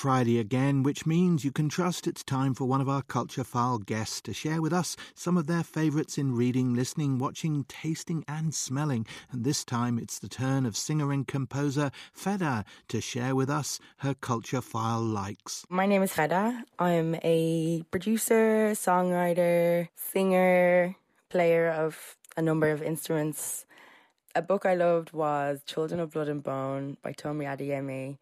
Friday again, which means you can trust it's time for one of our Culture File guests to share with us some of their favourites in reading, listening, watching, tasting, and smelling. And this time it's the turn of singer and composer Fehdah to share with us her Culture File likes. My name is Fehdah. I'm a producer, songwriter, singer, player of a number of instruments. A book I loved was Children of Blood and Bone by Tomi Adeyemi.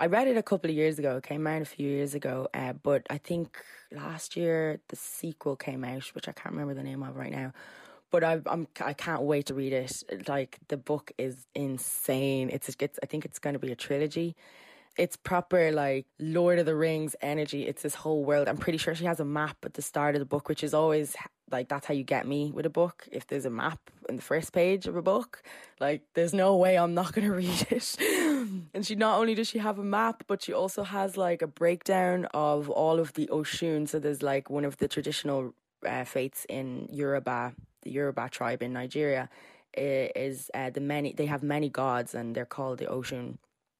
I read it a couple of years ago. It came out a few years ago, uh, but I think last year the sequel came out, which I can't remember the name of right now. But I, I'm I can't wait to read it. Like the book is insane. It's it's I think it's going to be a trilogy. It's proper like Lord of the Rings energy. It's this whole world. I'm pretty sure she has a map at the start of the book, which is always like that's how you get me with a book. If there's a map in the first page of a book, like there's no way I'm not going to read it. and she not only does she have a map, but she also has like a breakdown of all of the Oshun. So there's like one of the traditional uh, faiths in Yoruba, the Yoruba tribe in Nigeria, is uh, the many. They have many gods, and they're called the Oshun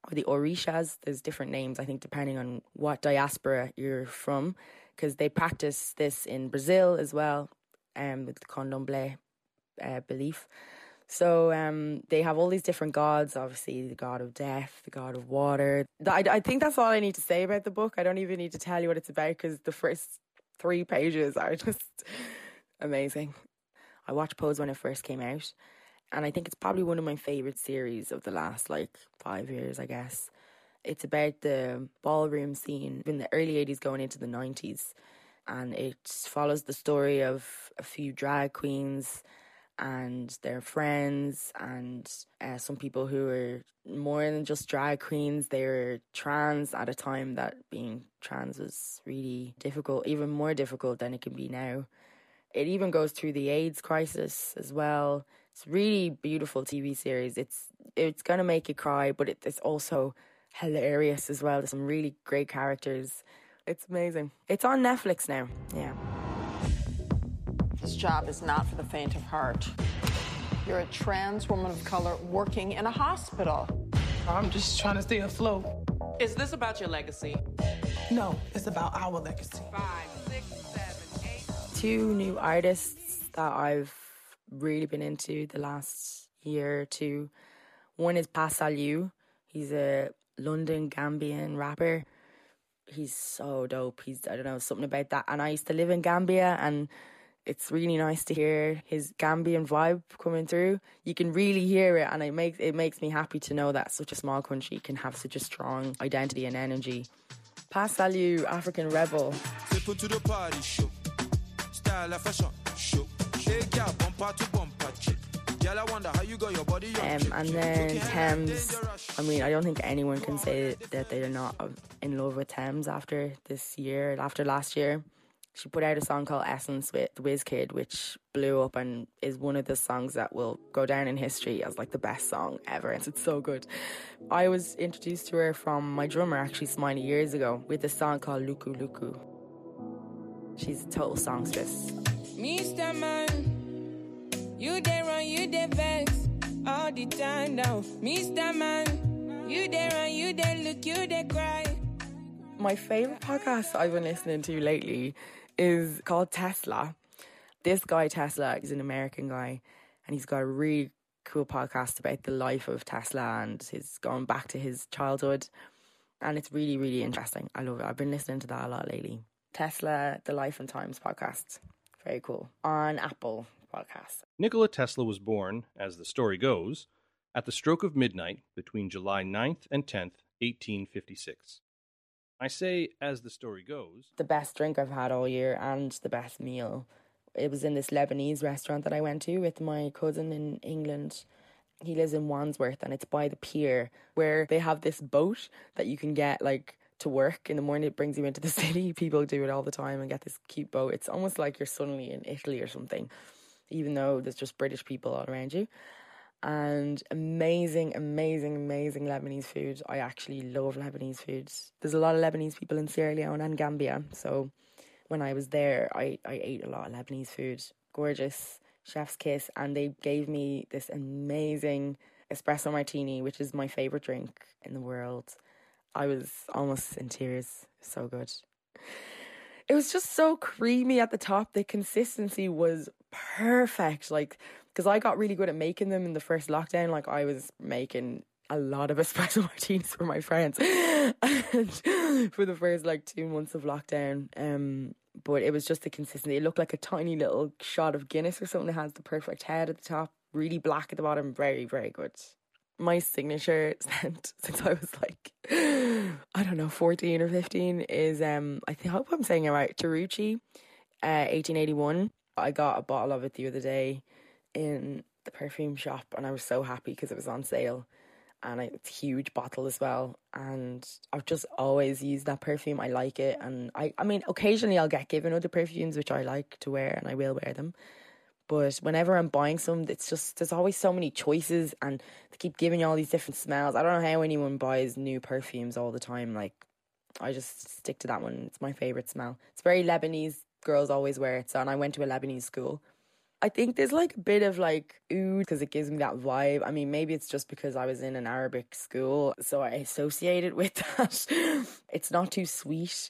or the Orishas. There's different names, I think, depending on what diaspora you're from, because they practice this in Brazil as well, um, with the Candomblé uh, belief. So um, they have all these different gods. Obviously, the god of death, the god of water. I, I think that's all I need to say about the book. I don't even need to tell you what it's about because the first three pages are just amazing. I watched Pose when it first came out, and I think it's probably one of my favorite series of the last like five years, I guess. It's about the ballroom scene in the early 80s going into the 90s. And it follows the story of a few drag queens and their friends, and uh, some people who are more than just drag queens. They were trans at a time that being trans was really difficult, even more difficult than it can be now. It even goes through the AIDS crisis as well. It's really beautiful TV series. It's it's gonna make you cry, but it, it's also hilarious as well. There's some really great characters. It's amazing. It's on Netflix now. Yeah. This job is not for the faint of heart. You're a trans woman of color working in a hospital. I'm just trying to stay afloat. Is this about your legacy? No, it's about our legacy. Five, six, seven, eight. Two new artists that I've really been into the last year or two. One is Pa Salieu. He's a London Gambian rapper. He's so dope. He's I don't know something about that. And I used to live in Gambia, and it's really nice to hear his Gambian vibe coming through. You can really hear it, and it makes it makes me happy to know that such a small country can have such a strong identity and energy. Pa Salieu, African rebel. People to the party show. Style and fashion show. Shake your bumper to bumper chick. Girl, I wonder how you got your body on Um, and then Tems. I mean, I don't think anyone can say that they're not in love with Tems after this year, after last year. She put out a song called Essence with Wizkid, which blew up and is one of the songs that will go down in history as like the best song ever. It's, it's so good. I was introduced to her from my drummer, actually, Smiley, years ago, with a song called Looku Looku. She's a total songstress. Mr. Man, you there run, you there vex all the time now. Mr. Man, you there run, you there look, you there cry. My favorite podcast I've been listening to lately is called Tesla. This guy, Tesla, is an American guy, and he's got a really cool podcast about the life of Tesla and his going back to his childhood. And it's really, really interesting. I love it. I've been listening to that a lot lately. Tesla, the Life and Times podcast. Very cool. On Apple Podcasts. Nikola Tesla was born, as the story goes, at the stroke of midnight between July 9th and 10th, 1856. I say, as the story goes, the best drink I've had all year and the best meal. It was in this Lebanese restaurant that I went to with my cousin in England. He lives in Wandsworth and it's by the pier where they have this boat that you can get like to work in the morning. It brings you into the city. People do it all the time and get this cute boat. It's almost like you're suddenly in Italy or something, even though there's just British people all around you and amazing, amazing, amazing Lebanese food. I actually love Lebanese food. There's a lot of Lebanese people in Sierra Leone and Gambia, so when I was there, I, I ate a lot of Lebanese food. Gorgeous, chef's kiss, and they gave me this amazing espresso martini, which is my favorite drink in the world. I was almost in tears. So good. It was just so creamy at the top. The consistency was perfect. Like, because I got really good at making them in the first lockdown. Like, I was making a lot of espresso martinis for my friends for the first like two months of lockdown. Um, but it was just the consistency. It looked like a tiny little shot of Guinness or something. It has the perfect head at the top, really black at the bottom. Very, very good. My signature scent since I was like, I don't know, 14 or 15 is, um, I, think, I hope I'm saying it right, Cerruti, uh, 1881. I got a bottle of it the other day in the perfume shop and I was so happy because it was on sale and it's a huge bottle as well. And I've just always used that perfume. I like it, and I, I mean, occasionally I'll get given other perfumes which I like to wear, and I will wear them. But whenever I'm buying some, it's just there's always so many choices, and they keep giving you all these different smells. I don't know how anyone buys new perfumes all the time. Like, I just stick to that one. It's my favorite smell. It's very Lebanese. Girls always wear it. So, and I went to a Lebanese school, I think there's like a bit of like oud because it gives me that vibe. I mean, maybe it's just because I was in an Arabic school, so I associate it with that. it's not too sweet,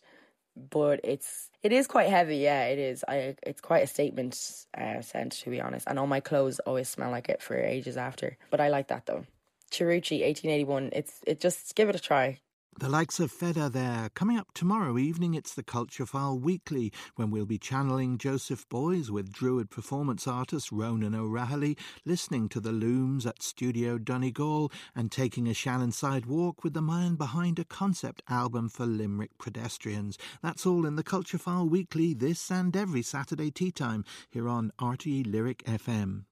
but it's it is quite heavy. Yeah, it is. I it's quite a statement uh, scent to be honest. And all my clothes always smell like it for ages after. But I like that though. Cerruti, 1881. It's it just give it a try. The likes of Fehdah there. Coming up tomorrow evening, it's the Culture File Weekly, when we'll be channeling Joseph Beuys with Druid performance artist Ronan O'Rahilly, listening to the looms at Studio Donegal, and taking a Shannon side walk with the man behind a concept album for Limerick pedestrians. That's all in the Culture File Weekly, this and every Saturday tea time, here on RTE Lyric FM.